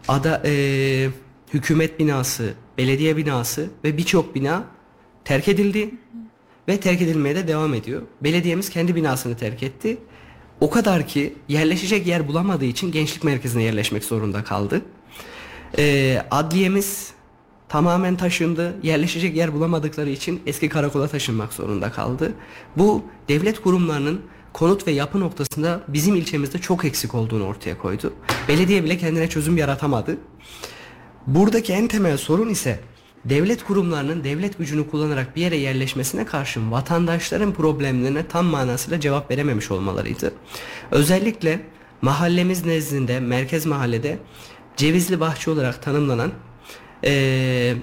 Ada eee, hükümet binası, belediye binası ve birçok bina terk edildi ve terk edilmeye de devam ediyor. Belediyemiz kendi binasını terk etti. O kadar ki yerleşecek yer bulamadığı için gençlik merkezine yerleşmek zorunda kaldı. Ee, adliyemiz tamamen taşındı. Yerleşecek yer bulamadıkları için eski karakola taşınmak zorunda kaldı. Bu devlet kurumlarının konut ve yapı noktasında bizim ilçemizde çok eksik olduğunu ortaya koydu. Belediye bile kendine çözüm yaratamadı. Buradaki en temel sorun ise devlet kurumlarının devlet gücünü kullanarak bir yere yerleşmesine karşın vatandaşların problemlerine tam manasıyla cevap verememiş olmalarıydı. Özellikle mahallemiz nezdinde, merkez mahallede Cevizli Bahçe olarak tanımlanan eee,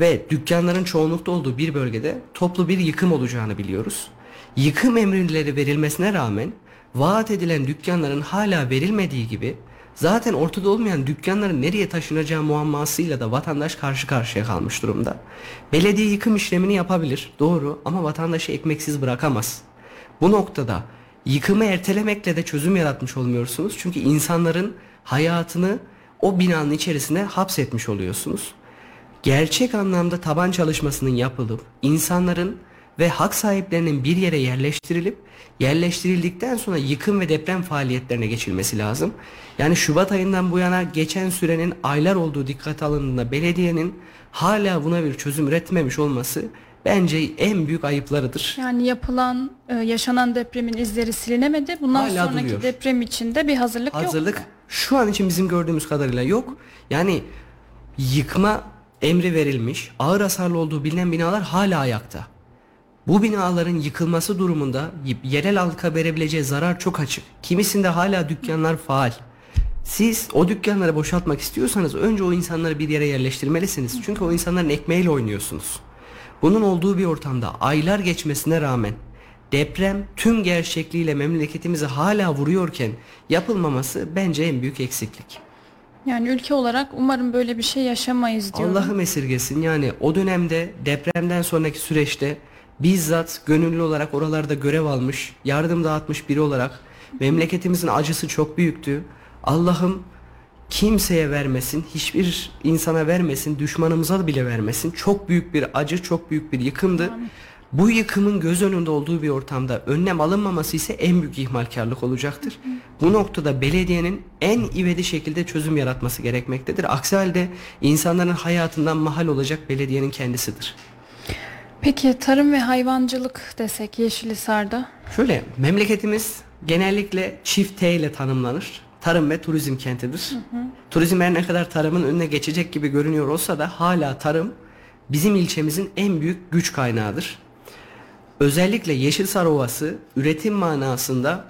ve dükkanların çoğunlukta olduğu bir bölgede toplu bir yıkım olacağını biliyoruz. Yıkım emirleri verilmesine rağmen vaat edilen dükkanların hala verilmediği gibi zaten ortada olmayan dükkanların nereye taşınacağı muammasıyla da vatandaş karşı karşıya kalmış durumda. Belediye yıkım işlemini yapabilir doğru ama vatandaşı ekmeksiz bırakamaz. Bu noktada yıkımı ertelemekle de çözüm yaratmış olmuyorsunuz. Çünkü insanların hayatını o binanın içerisine hapsetmiş oluyorsunuz. Gerçek anlamda taban çalışmasının yapılıp insanların ve hak sahiplerinin bir yere yerleştirilip yerleştirildikten sonra yıkım ve deprem faaliyetlerine geçilmesi lazım. Yani Şubat ayından bu yana geçen sürenin aylar olduğu dikkat alındığında belediyenin hala buna bir çözüm üretmemiş olması bence en büyük ayıplarıdır. Yani yapılan, e, yaşanan depremin izleri silinemedi. Bundan Hala sonraki duruyor. deprem için de bir hazırlık, Hazırlık yok. şu an için bizim gördüğümüz kadarıyla yok. Yani yıkma emri verilmiş, ağır hasarlı olduğu bilinen binalar hala ayakta. Bu binaların yıkılması durumunda yerel halka verebileceği zarar çok açık. Kimisinde hala dükkanlar faal. Siz o dükkanları boşaltmak istiyorsanız önce o insanları bir yere yerleştirmelisiniz. Çünkü o insanların ekmeğiyle oynuyorsunuz. Bunun olduğu bir ortamda aylar geçmesine rağmen deprem tüm gerçekliğiyle memleketimizi hala vuruyorken yapılmaması bence en büyük eksiklik. Yani ülke olarak umarım böyle bir şey yaşamayız diyorum. Allah'ım esirgesin yani o dönemde depremden sonraki süreçte bizzat gönüllü olarak oralarda görev almış, yardım dağıtmış biri olarak memleketimizin acısı çok büyüktü. Allah'ım kimseye vermesin, hiçbir insana vermesin, düşmanımıza bile vermesin. Çok büyük bir acı, çok büyük bir yıkımdı. Bu yıkımın göz önünde olduğu bir ortamda önlem alınmaması ise en büyük ihmalkarlık olacaktır. Bu noktada belediyenin en ivedi şekilde çözüm yaratması gerekmektedir. Aksi halde insanların hayatından mahal olacak belediyenin kendisidir. Peki tarım ve hayvancılık desek Yeşilisar'da? Şöyle memleketimiz genellikle çift T ile tanımlanır. Tarım ve turizm kentidir. Turizm her ne kadar tarımın önüne geçecek gibi görünüyor olsa da hala tarım bizim ilçemizin en büyük güç kaynağıdır. Özellikle Yeşilsar Ovası üretim manasında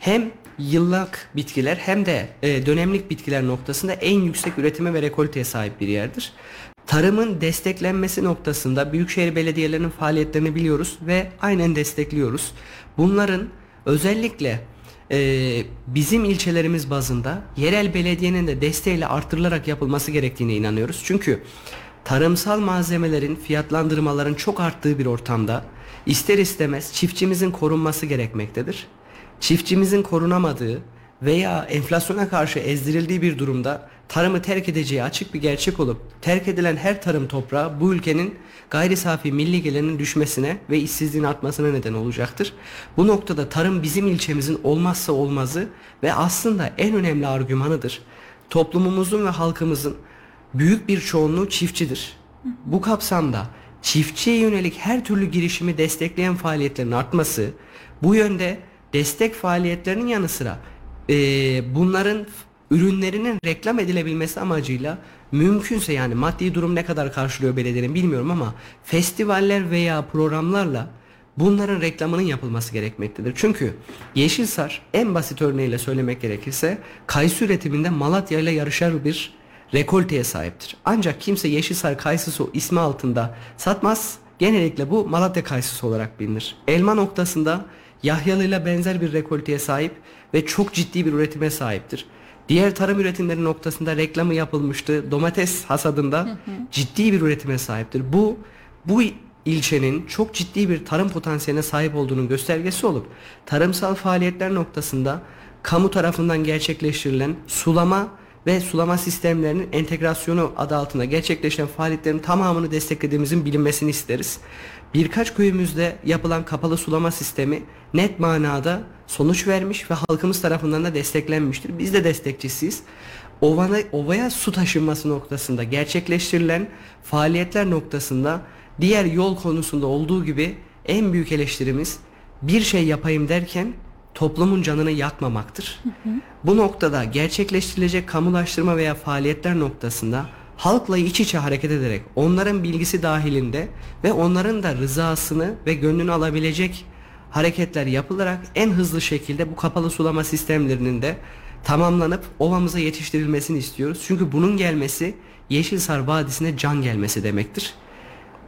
hem yıllık bitkiler hem de e, dönemlik bitkiler noktasında en yüksek üretime ve rekolteye sahip bir yerdir. Tarımın desteklenmesi noktasında büyükşehir belediyelerinin faaliyetlerini biliyoruz ve aynen destekliyoruz. Bunların özellikle e, bizim ilçelerimiz bazında yerel belediyenin de desteğiyle artırılarak yapılması gerektiğine inanıyoruz. Çünkü tarımsal malzemelerin fiyatlandırmaların çok arttığı bir ortamda ister istemez çiftçimizin korunması gerekmektedir. Çiftçimizin korunamadığı veya enflasyona karşı ezdirildiği bir durumda tarımı terk edeceği açık bir gerçek olup terk edilen her tarım toprağı bu ülkenin gayri safi milli gelirinin düşmesine ve işsizliğin artmasına neden olacaktır. Bu noktada tarım bizim ilçemizin olmazsa olmazı ve aslında en önemli argümanıdır. Toplumumuzun ve halkımızın büyük bir çoğunluğu çiftçidir. Bu kapsamda çiftçiye yönelik her türlü girişimi destekleyen faaliyetlerin artması, bu yönde destek faaliyetlerinin yanı sıra e, bunların ürünlerinin reklam edilebilmesi amacıyla mümkünse yani maddi durum ne kadar karşılıyor belediyenin bilmiyorum ama festivaller veya programlarla bunların reklamının yapılması gerekmektedir. Çünkü Yeşilsar en basit örneğiyle söylemek gerekirse kayısı üretiminde Malatya ile yarışar bir rekolteye sahiptir. Ancak kimse Yeşilsar kayısısı ismi altında satmaz. Genellikle bu Malatya kayısısı olarak bilinir. Elma noktasında Yahyalı ile benzer bir rekolteye sahip ve çok ciddi bir üretime sahiptir. Diğer tarım üretimleri noktasında reklamı yapılmıştı. Domates hasadında hı hı. ciddi bir üretime sahiptir. Bu bu ilçenin çok ciddi bir tarım potansiyeline sahip olduğunun göstergesi olup tarımsal faaliyetler noktasında kamu tarafından gerçekleştirilen sulama ve sulama sistemlerinin entegrasyonu adı altında gerçekleşen faaliyetlerin tamamını desteklediğimizin bilinmesini isteriz. Birkaç köyümüzde yapılan kapalı sulama sistemi net manada sonuç vermiş ve halkımız tarafından da desteklenmiştir. Biz de destekçisiyiz. Ovana, ovaya su taşınması noktasında gerçekleştirilen faaliyetler noktasında diğer yol konusunda olduğu gibi en büyük eleştirimiz bir şey yapayım derken toplumun canını yakmamaktır. Hı hı. Bu noktada gerçekleştirilecek kamulaştırma veya faaliyetler noktasında halkla iç içe hareket ederek onların bilgisi dahilinde ve onların da rızasını ve gönlünü alabilecek hareketler yapılarak en hızlı şekilde bu kapalı sulama sistemlerinin de tamamlanıp ovamıza yetiştirilmesini istiyoruz. Çünkü bunun gelmesi Yeşilsar Vadisi'ne can gelmesi demektir.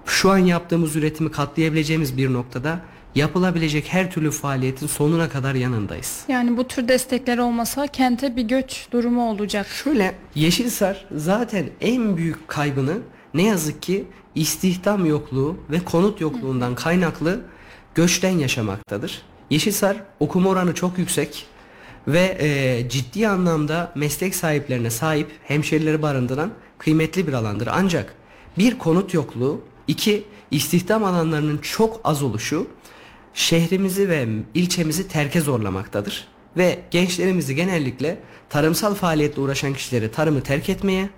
Şu an yaptığımız üretimi katlayabileceğimiz bir noktada yapılabilecek her türlü faaliyetin sonuna kadar yanındayız. Yani bu tür destekler olmasa kente bir göç durumu olacak. Şöyle Yeşilsar zaten en büyük kaybını ne yazık ki istihdam yokluğu ve konut yokluğundan kaynaklı göçten yaşamaktadır. Yeşilsar okuma oranı çok yüksek ve e, ciddi anlamda meslek sahiplerine sahip hemşerileri barındıran kıymetli bir alandır. Ancak bir konut yokluğu, iki istihdam alanlarının çok az oluşu şehrimizi ve ilçemizi terke zorlamaktadır. Ve gençlerimizi genellikle tarımsal faaliyetle uğraşan kişileri tarımı terk etmeye,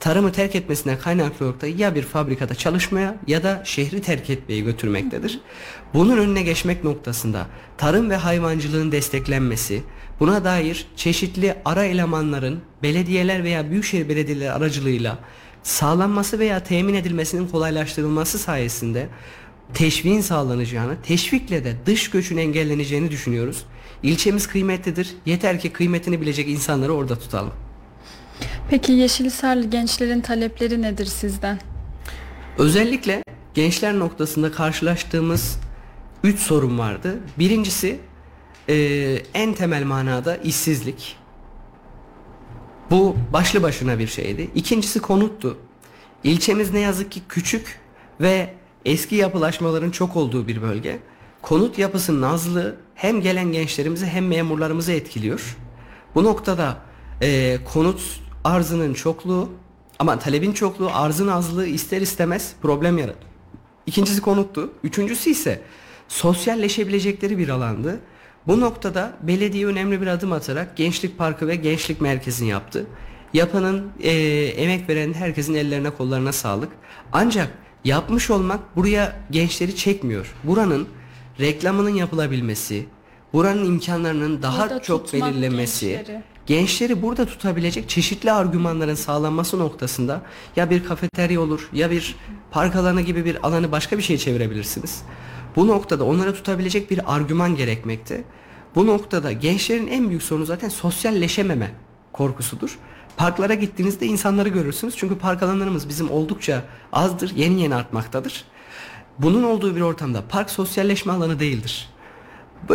tarımı terk etmesine kaynaklı olarak da ya bir fabrikada çalışmaya ya da şehri terk etmeye götürmektedir. Bunun önüne geçmek noktasında tarım ve hayvancılığın desteklenmesi, buna dair çeşitli ara elemanların belediyeler veya büyükşehir belediyeleri aracılığıyla sağlanması veya temin edilmesinin kolaylaştırılması sayesinde teşviğin sağlanacağını, teşvikle de dış göçün engelleneceğini düşünüyoruz. İlçemiz kıymetlidir. Yeter ki kıymetini bilecek insanları orada tutalım. Peki Yeşilhisarlı gençlerin talepleri nedir sizden? Özellikle gençler noktasında karşılaştığımız üç sorun vardı. Birincisi e, en temel manada işsizlik. Bu başlı başına bir şeydi. İkincisi konuttu. İlçemiz ne yazık ki küçük ve eski yapılaşmaların çok olduğu bir bölge. Konut yapısının azlığı hem gelen gençlerimizi hem memurlarımızı etkiliyor. Bu noktada e, konut arzının çokluğu ama talebin çokluğu arzın azlığı ister istemez problem yaratıyor. İkincisi konuttu. Üçüncüsü ise sosyalleşebilecekleri bir alandı. Bu noktada belediye önemli bir adım atarak Gençlik Parkı ve Gençlik Merkezi'ni yaptı. Yapanın, e, emek veren herkesin ellerine kollarına sağlık. Ancak yapmış olmak buraya gençleri çekmiyor. Buranın reklamının yapılabilmesi, buranın imkanlarının daha burada çok belirlemesi, gençleri. gençleri burada tutabilecek çeşitli argümanların sağlanması noktasında ya bir kafeterya olur ya bir park alanı gibi bir alanı başka bir şeye çevirebilirsiniz. Bu noktada onları tutabilecek bir argüman gerekmekte. Bu noktada gençlerin en büyük sorunu zaten sosyalleşememe korkusudur. Parklara gittiğinizde insanları görürsünüz. Çünkü park alanlarımız bizim oldukça azdır, yeni yeni artmaktadır. Bunun olduğu bir ortamda park sosyalleşme alanı değildir.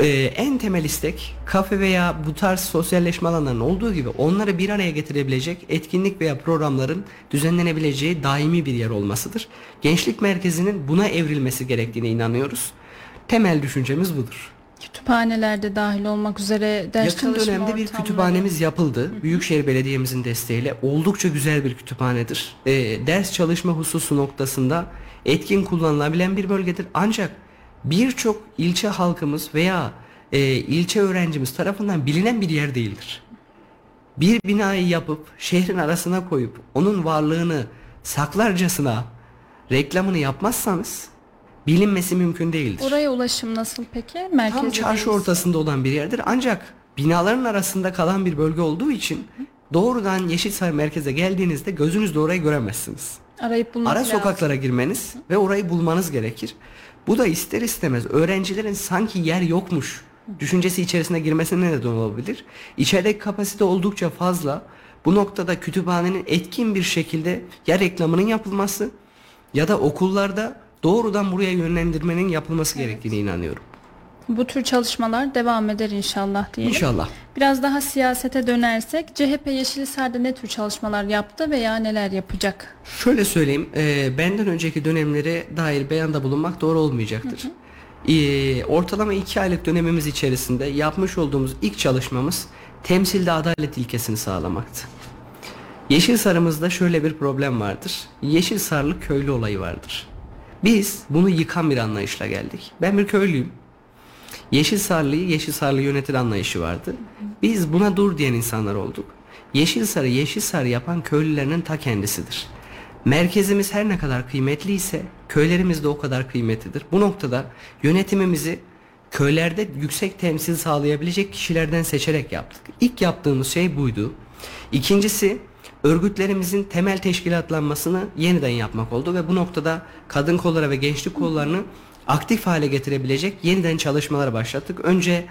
Ee, en temel istek kafe veya bu tarz sosyalleşme alanlarının olduğu gibi onları bir araya getirebilecek etkinlik veya programların düzenlenebileceği daimi bir yer olmasıdır. Gençlik merkezinin buna evrilmesi gerektiğine inanıyoruz. Temel düşüncemiz budur. Kütüphanelerde dahil olmak üzere ders Yakın çalışma dönemde bir ortamları. kütüphanemiz yapıldı. Büyükşehir Belediye'mizin desteğiyle oldukça güzel bir kütüphanedir. Ee, ders çalışma hususu noktasında etkin kullanılabilen bir bölgedir. Ancak birçok ilçe halkımız veya e, ilçe öğrencimiz tarafından bilinen bir yer değildir. Bir binayı yapıp şehrin arasına koyup onun varlığını saklarcasına reklamını yapmazsanız bilinmesi mümkün değildir. Oraya ulaşım nasıl peki? Merkezde Tam çarşı değiliz. ortasında olan bir yerdir. Ancak binaların arasında kalan bir bölge olduğu için doğrudan Yeşilsaray merkeze geldiğinizde gözünüzle orayı göremezsiniz. Arayıp bulmak Ara lazım. sokaklara girmeniz ve orayı bulmanız gerekir. Bu da ister istemez öğrencilerin sanki yer yokmuş düşüncesi içerisine girmesine neden olabilir. İçerideki kapasite oldukça fazla. Bu noktada kütüphanenin etkin bir şekilde ya reklamının yapılması ya da okullarda doğrudan buraya yönlendirmenin yapılması gerektiğine inanıyorum. Bu tür çalışmalar devam eder inşallah diyelim. İnşallah. Biraz daha siyasete dönersek CHP Yeşilisar'da ne tür çalışmalar yaptı veya neler yapacak? Şöyle söyleyeyim, e, benden önceki dönemlere dair beyanda bulunmak doğru olmayacaktır. E, ortalama iki aylık dönemimiz içerisinde yapmış olduğumuz ilk çalışmamız temsilde adalet ilkesini sağlamaktı. Yeşilsar'ımızda şöyle bir problem vardır. Yeşilsarlı köylü olayı vardır. Biz bunu yıkan bir anlayışla geldik. Ben bir köylüyüm. Yeşilsarlı'yı Yeşilsarlı yönetir anlayışı vardı. Biz buna dur diyen insanlar olduk. Yeşilsar'ı Yeşilsar yapan köylülerinin ta kendisidir. Merkezimiz her ne kadar kıymetliyse köylerimiz de o kadar kıymetlidir. Bu noktada yönetimimizi köylerde yüksek temsil sağlayabilecek kişilerden seçerek yaptık. İlk yaptığımız şey buydu. İkincisi örgütlerimizin temel teşkilatlanmasını yeniden yapmak oldu ve bu noktada kadın kolları ve gençlik kollarını aktif hale getirebilecek yeniden çalışmalar başlattık. Önce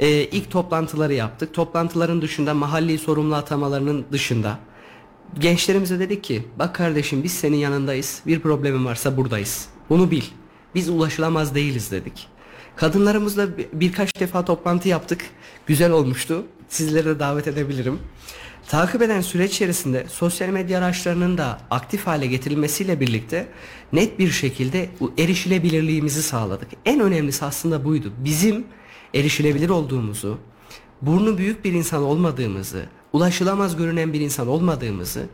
e, ilk toplantıları yaptık. Toplantıların dışında mahalli sorumlu atamalarının dışında gençlerimize dedik ki bak kardeşim biz senin yanındayız. Bir problemin varsa buradayız. Bunu bil. Biz ulaşılamaz değiliz dedik. Kadınlarımızla bir- birkaç defa toplantı yaptık. Güzel olmuştu. Sizleri de davet edebilirim. Takip eden süreç içerisinde sosyal medya araçlarının da aktif hale getirilmesiyle birlikte net bir şekilde erişilebilirliğimizi sağladık. En önemlisi aslında buydu. Bizim erişilebilir olduğumuzu, burnu büyük bir insan olmadığımızı, ulaşılamaz görünen bir insan olmadığımızı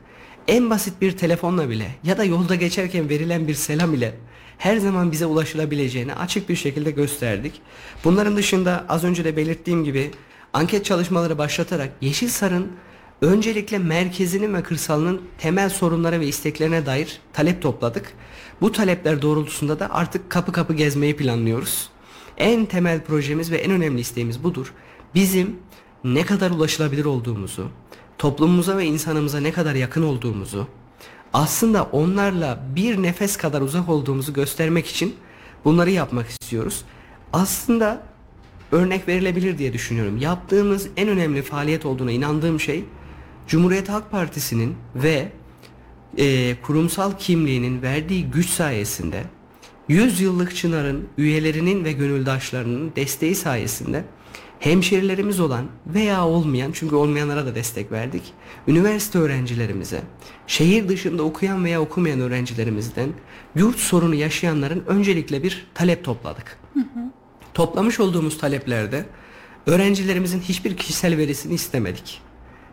en basit bir telefonla bile ya da yolda geçerken verilen bir selam ile her zaman bize ulaşılabileceğini açık bir şekilde gösterdik. Bunların dışında az önce de belirttiğim gibi anket çalışmaları başlatarak Yeşilsar'ın öncelikle merkezinin ve kırsalının temel sorunlara ve isteklerine dair talep topladık. Bu talepler doğrultusunda da artık kapı kapı gezmeyi planlıyoruz. En temel projemiz ve en önemli isteğimiz budur. Bizim ne kadar ulaşılabilir olduğumuzu, toplumumuza ve insanımıza ne kadar yakın olduğumuzu, aslında onlarla bir nefes kadar uzak olduğumuzu göstermek için bunları yapmak istiyoruz. Aslında örnek verilebilir diye düşünüyorum. Yaptığımız en önemli faaliyet olduğuna inandığım şey Cumhuriyet Halk Partisi'nin ve e, kurumsal kimliğinin verdiği güç sayesinde 100 yıllık Çınar'ın üyelerinin ve gönüldaşlarının desteği sayesinde hemşerilerimiz olan veya olmayan çünkü olmayanlara da destek verdik. Üniversite öğrencilerimize, şehir dışında okuyan veya okumayan öğrencilerimizden yurt sorunu yaşayanların öncelikle bir talep topladık. Toplamış olduğumuz taleplerde öğrencilerimizin hiçbir kişisel verisini istemedik.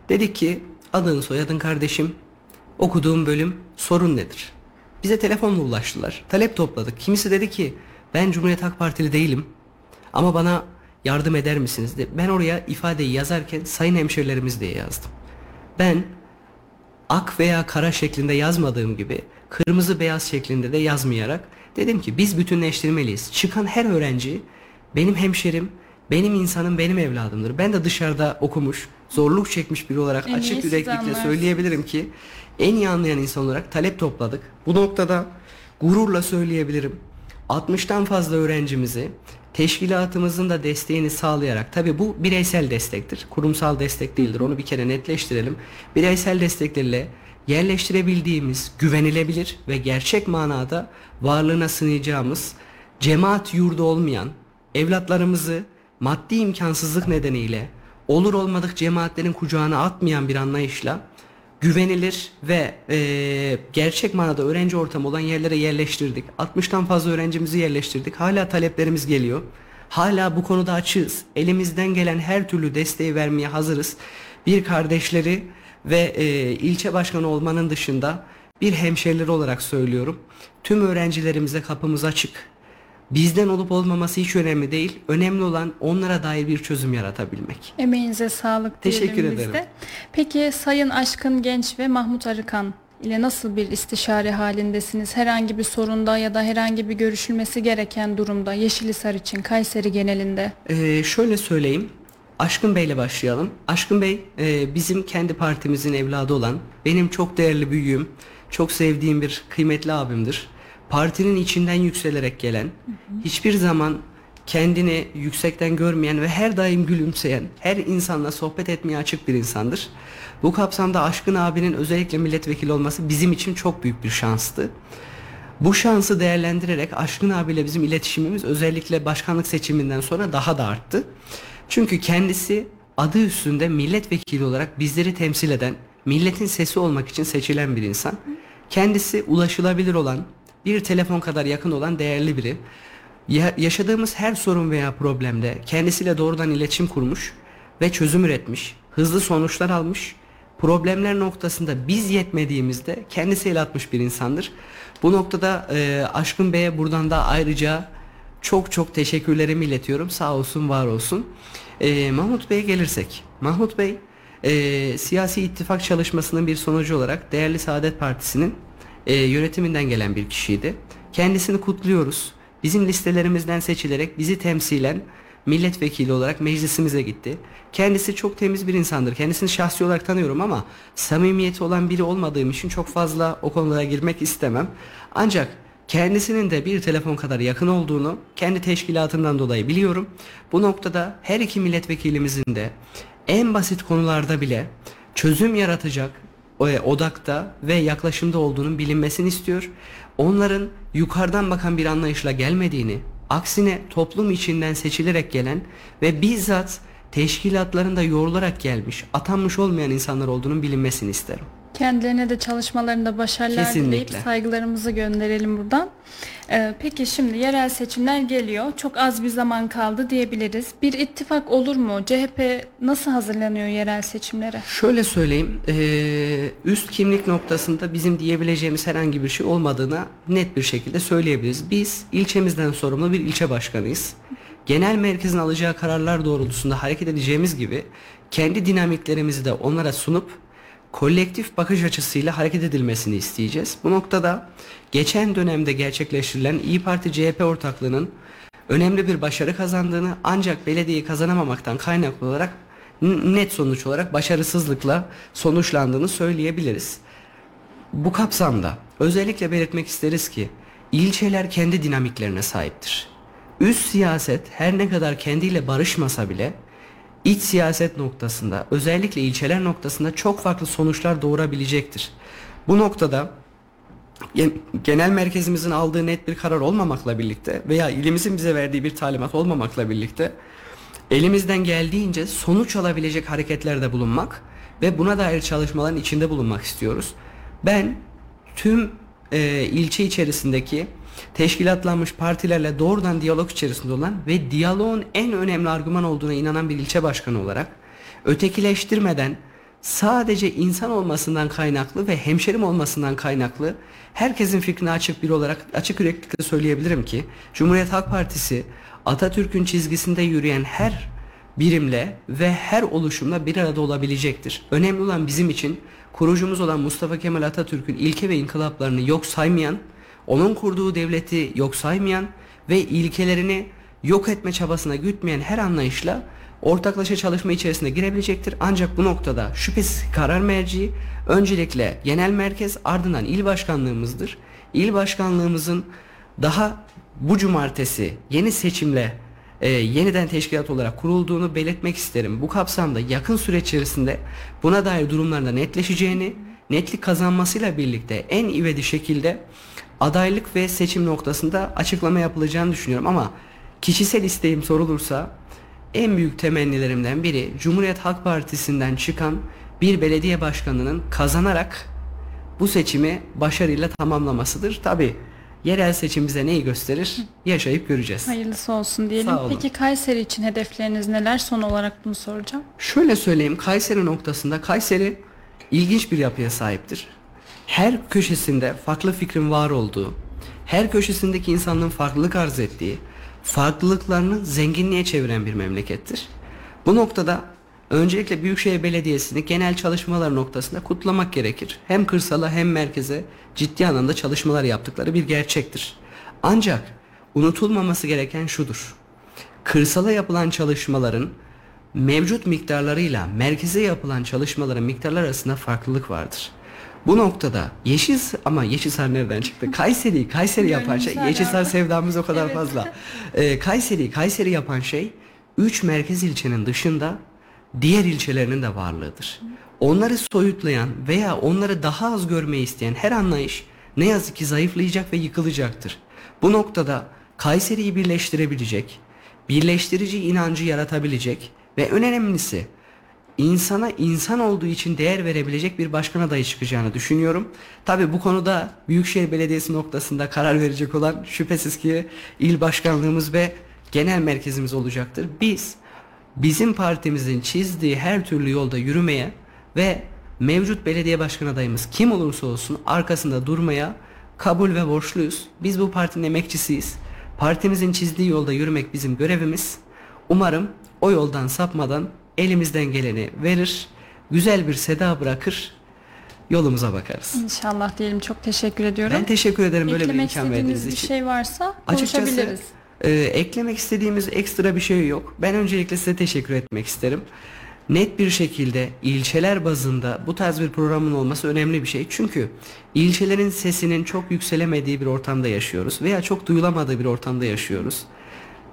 Dedik ki adın soyadın kardeşim, okuduğum bölüm sorun nedir? Bize telefonla ulaştılar. Talep topladık. Kimisi dedi ki ben Cumhuriyet Halk Partili değilim ama bana yardım eder misiniz? De. Ben oraya ifadeyi yazarken sayın hemşerilerimiz diye yazdım. Ben ak veya kara şeklinde yazmadığım gibi kırmızı beyaz şeklinde de yazmayarak dedim ki biz bütünleştirmeliyiz. Çıkan her öğrenci benim hemşerim, benim insanım, benim evladımdır. Ben de dışarıda okumuş, zorluk çekmiş biri olarak En açık yüreklikle söyleyebilirim ki en iyi anlayan insan olarak talep topladık. Bu noktada gururla söyleyebilirim. 60'tan fazla öğrencimizi teşkilatımızın da desteğini sağlayarak tabi bu bireysel destektir. Kurumsal destek değildir. Onu bir kere netleştirelim. Bireysel desteklerle yerleştirebildiğimiz güvenilebilir ve gerçek manada varlığına sınayacağımız cemaat yurdu olmayan evlatlarımızı maddi imkansızlık nedeniyle olur olmadık cemaatlerin kucağına atmayan bir anlayışla güvenilir ve e, gerçek manada öğrenci ortamı olan yerlere yerleştirdik. 60'tan fazla öğrencimizi yerleştirdik. Hala taleplerimiz geliyor. Hala bu konuda açığız. Elimizden gelen her türlü desteği vermeye hazırız. Bir kardeşleri ve e, ilçe başkanı olmanın dışında bir hemşerileri olarak söylüyorum. Tüm öğrencilerimize kapımız açık. Bizden olup olmaması hiç önemli değil. Önemli olan onlara dair bir çözüm yaratabilmek. Emeğinize sağlık Teşekkür ederim. de. Peki Sayın Aşkın Genç ve Mahmut Arıkan ile nasıl bir istişare halindesiniz? Herhangi bir sorunda ya da herhangi bir görüşülmesi gereken durumda Yeşilisar için Kayseri genelinde? Ee, şöyle söyleyeyim. Aşkın Bey ile başlayalım. Aşkın Bey e, bizim kendi partimizin evladı olan, benim çok değerli büyüğüm, çok sevdiğim bir kıymetli abimdir. Partinin içinden yükselerek gelen, hiçbir zaman kendini yüksekten görmeyen ve her daim gülümseyen, her insanla sohbet etmeye açık bir insandır. Bu kapsamda Aşkın abinin özellikle milletvekili olması bizim için çok büyük bir şanstı. Bu şansı değerlendirerek Aşkın abiyle bizim iletişimimiz özellikle başkanlık seçiminden sonra daha da arttı. Çünkü kendisi adı üstünde milletvekili olarak bizleri temsil eden, milletin sesi olmak için seçilen bir insan. Kendisi ulaşılabilir olan, bir telefon kadar yakın olan değerli biri. Ya- yaşadığımız her sorun veya problemde kendisiyle doğrudan iletişim kurmuş ve çözüm üretmiş, hızlı sonuçlar almış, problemler noktasında biz yetmediğimizde kendisi el atmış bir insandır. Bu noktada e, Aşkın Bey'e buradan da ayrıca çok çok teşekkürlerimi iletiyorum. Sağ olsun, var olsun. E, Mahmut Bey'e gelirsek. Mahmut Bey e, siyasi ittifak çalışmasının bir sonucu olarak Değerli Saadet Partisi'nin e, yönetiminden gelen bir kişiydi. Kendisini kutluyoruz. Bizim listelerimizden seçilerek bizi temsilen milletvekili olarak meclisimize gitti. Kendisi çok temiz bir insandır. Kendisini şahsi olarak tanıyorum ama samimiyeti olan biri olmadığım için çok fazla o konulara girmek istemem. Ancak kendisinin de bir telefon kadar yakın olduğunu kendi teşkilatından dolayı biliyorum. Bu noktada her iki milletvekilimizin de en basit konularda bile çözüm yaratacak odakta ve yaklaşımda olduğunun bilinmesini istiyor. Onların yukarıdan bakan bir anlayışla gelmediğini, aksine toplum içinden seçilerek gelen ve bizzat teşkilatlarında yoğrularak gelmiş, atanmış olmayan insanlar olduğunun bilinmesini isterim. Kendilerine de çalışmalarında başarılar Kesinlikle. dileyip saygılarımızı gönderelim buradan. Ee, peki şimdi yerel seçimler geliyor. Çok az bir zaman kaldı diyebiliriz. Bir ittifak olur mu? CHP nasıl hazırlanıyor yerel seçimlere? Şöyle söyleyeyim, eee, üst kimlik noktasında bizim diyebileceğimiz herhangi bir şey olmadığına net bir şekilde söyleyebiliriz. Biz ilçemizden sorumlu bir ilçe başkanıyız. Genel merkezin alacağı kararlar doğrultusunda hareket edeceğimiz gibi kendi dinamiklerimizi de onlara sunup kolektif bakış açısıyla hareket edilmesini isteyeceğiz. Bu noktada geçen dönemde gerçekleştirilen İyi Parti CHP ortaklığının önemli bir başarı kazandığını ancak belediyeyi kazanamamaktan kaynaklı olarak net sonuç olarak başarısızlıkla sonuçlandığını söyleyebiliriz. Bu kapsamda özellikle belirtmek isteriz ki ilçeler kendi dinamiklerine sahiptir. Üst siyaset her ne kadar kendiyle barışmasa bile iç siyaset noktasında özellikle ilçeler noktasında çok farklı sonuçlar doğurabilecektir. Bu noktada gen- genel merkezimizin aldığı net bir karar olmamakla birlikte veya ilimizin bize verdiği bir talimat olmamakla birlikte elimizden geldiğince sonuç alabilecek hareketlerde bulunmak ve buna dair çalışmaların içinde bulunmak istiyoruz. Ben tüm e, ilçe içerisindeki teşkilatlanmış partilerle doğrudan diyalog içerisinde olan ve diyaloğun en önemli argüman olduğuna inanan bir ilçe başkanı olarak ötekileştirmeden sadece insan olmasından kaynaklı ve hemşerim olmasından kaynaklı herkesin fikrine açık biri olarak açık yüreklilikle söyleyebilirim ki Cumhuriyet Halk Partisi Atatürk'ün çizgisinde yürüyen her birimle ve her oluşumla bir arada olabilecektir. Önemli olan bizim için kurucumuz olan Mustafa Kemal Atatürk'ün ilke ve inkılaplarını yok saymayan, onun kurduğu devleti yok saymayan ve ilkelerini yok etme çabasına gütmeyen her anlayışla ortaklaşa çalışma içerisine girebilecektir. Ancak bu noktada şüphesiz karar merci öncelikle genel merkez ardından il başkanlığımızdır. İl başkanlığımızın daha bu cumartesi yeni seçimle e, yeniden teşkilat olarak kurulduğunu belirtmek isterim. Bu kapsamda yakın süre içerisinde buna dair durumlarda netleşeceğini, netlik kazanmasıyla birlikte en ivedi şekilde adaylık ve seçim noktasında açıklama yapılacağını düşünüyorum ama kişisel isteğim sorulursa en büyük temennilerimden biri Cumhuriyet Halk Partisi'nden çıkan bir belediye başkanının kazanarak bu seçimi başarıyla tamamlamasıdır. Tabi Yerel seçim bize neyi gösterir? Yaşayıp göreceğiz. Hayırlısı olsun diyelim. Sağ olun. Peki Kayseri için hedefleriniz neler? Son olarak bunu soracağım. Şöyle söyleyeyim Kayseri noktasında Kayseri ilginç bir yapıya sahiptir. Her köşesinde farklı fikrin var olduğu, her köşesindeki insanlığın farklılık arz ettiği, farklılıklarını zenginliğe çeviren bir memlekettir. Bu noktada öncelikle Büyükşehir Belediyesi'ni genel çalışmalar noktasında kutlamak gerekir. Hem kırsala hem merkeze ciddi anlamda çalışmalar yaptıkları bir gerçektir. Ancak unutulmaması gereken şudur. Kırsala yapılan çalışmaların mevcut miktarlarıyla merkeze yapılan çalışmaların miktarlar arasında farklılık vardır. Bu noktada Yeşil ama Yeşilsar nereden çıktı? Kayseri, Kayseri yapan şey Yeşilsar sevdamız o kadar Evet. fazla. Ee, Kayseri, Kayseri yapan şey 3 merkez ilçenin dışında diğer ilçelerinin de varlığıdır. Onları soyutlayan veya onları daha az görmeyi isteyen her anlayış ne yazık ki zayıflayacak ve yıkılacaktır. Bu noktada Kayseri'yi birleştirebilecek, birleştirici inancı yaratabilecek ve en önemlisi insana insan olduğu için değer verebilecek bir başkan adayı çıkacağını düşünüyorum. Tabi bu konuda Büyükşehir Belediyesi noktasında karar verecek olan şüphesiz ki il başkanlığımız ve genel merkezimiz olacaktır. Biz bizim partimizin çizdiği her türlü yolda yürümeye ve mevcut belediye başkan adayımız kim olursa olsun arkasında durmaya kabul ve borçluyuz. Biz bu partinin emekçisiyiz. Partimizin çizdiği yolda yürümek bizim görevimiz. Umarım o yoldan sapmadan elimizden geleni verir, güzel bir seda bırakır, yolumuza bakarız. İnşallah diyelim. Çok teşekkür ediyorum. Ben teşekkür ederim böyle bir imkan verdiğiniz bir için. şey varsa Açıkçası konuşabiliriz. e, eklemek istediğimiz ekstra bir şey yok. Ben öncelikle size teşekkür etmek isterim. Net bir şekilde ilçeler bazında bu tarz bir programın olması önemli bir şey. Çünkü ilçelerin sesinin çok yükselemediği bir ortamda yaşıyoruz veya çok duyulamadığı bir ortamda yaşıyoruz.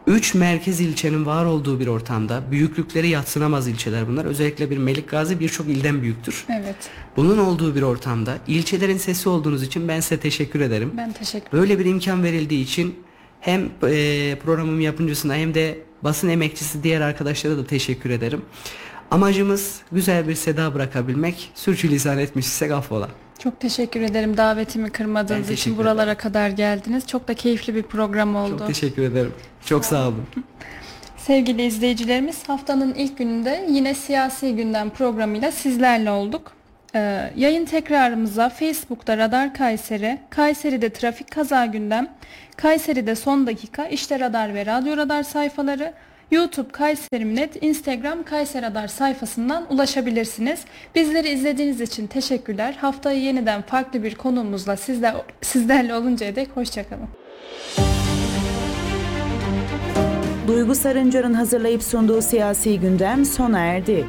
Üç merkez ilçenin var olduğu bir ortamda büyüklükleri yatsınamaz ilçeler bunlar. Özellikle bir Melikgazi birçok ilden büyüktür. Evet. Bunun olduğu bir ortamda ilçelerin sesi olduğunuz için ben size teşekkür ederim. Ben teşekkür Böyle bir imkan verildiği için hem e, programın yapımcısına hem de basın emekçisi diğer arkadaşlara da teşekkür ederim. Amacımız güzel bir seda bırakabilmek. Sürçülisan etmişsek affola. Çok teşekkür ederim davetimi Ben kırmadığınız teşekkür için buralara kadar geldiniz. Çok da keyifli bir program oldu. Çok teşekkür ederim. Çok sağ olun. Sevgili izleyicilerimiz haftanın ilk gününde yine siyasi gündem programıyla sizlerle olduk. Ee, yayın tekrarımıza Facebook'ta Radar Kayseri, Kayseri'de Trafik Kaza Gündem, Kayseri'de Son Dakika, İşte Radar ve Radyo Radar sayfaları, YouTube Kayseri.net, Instagram Kayseri Radar sayfasından ulaşabilirsiniz. Bizleri izlediğiniz için teşekkürler. Haftayı yeniden farklı bir konuğumuzla sizler, sizlerle oluncaya dek hoşçakalın. Duygu Sarıncar'ın hazırlayıp sunduğu siyasi gündem sona erdi.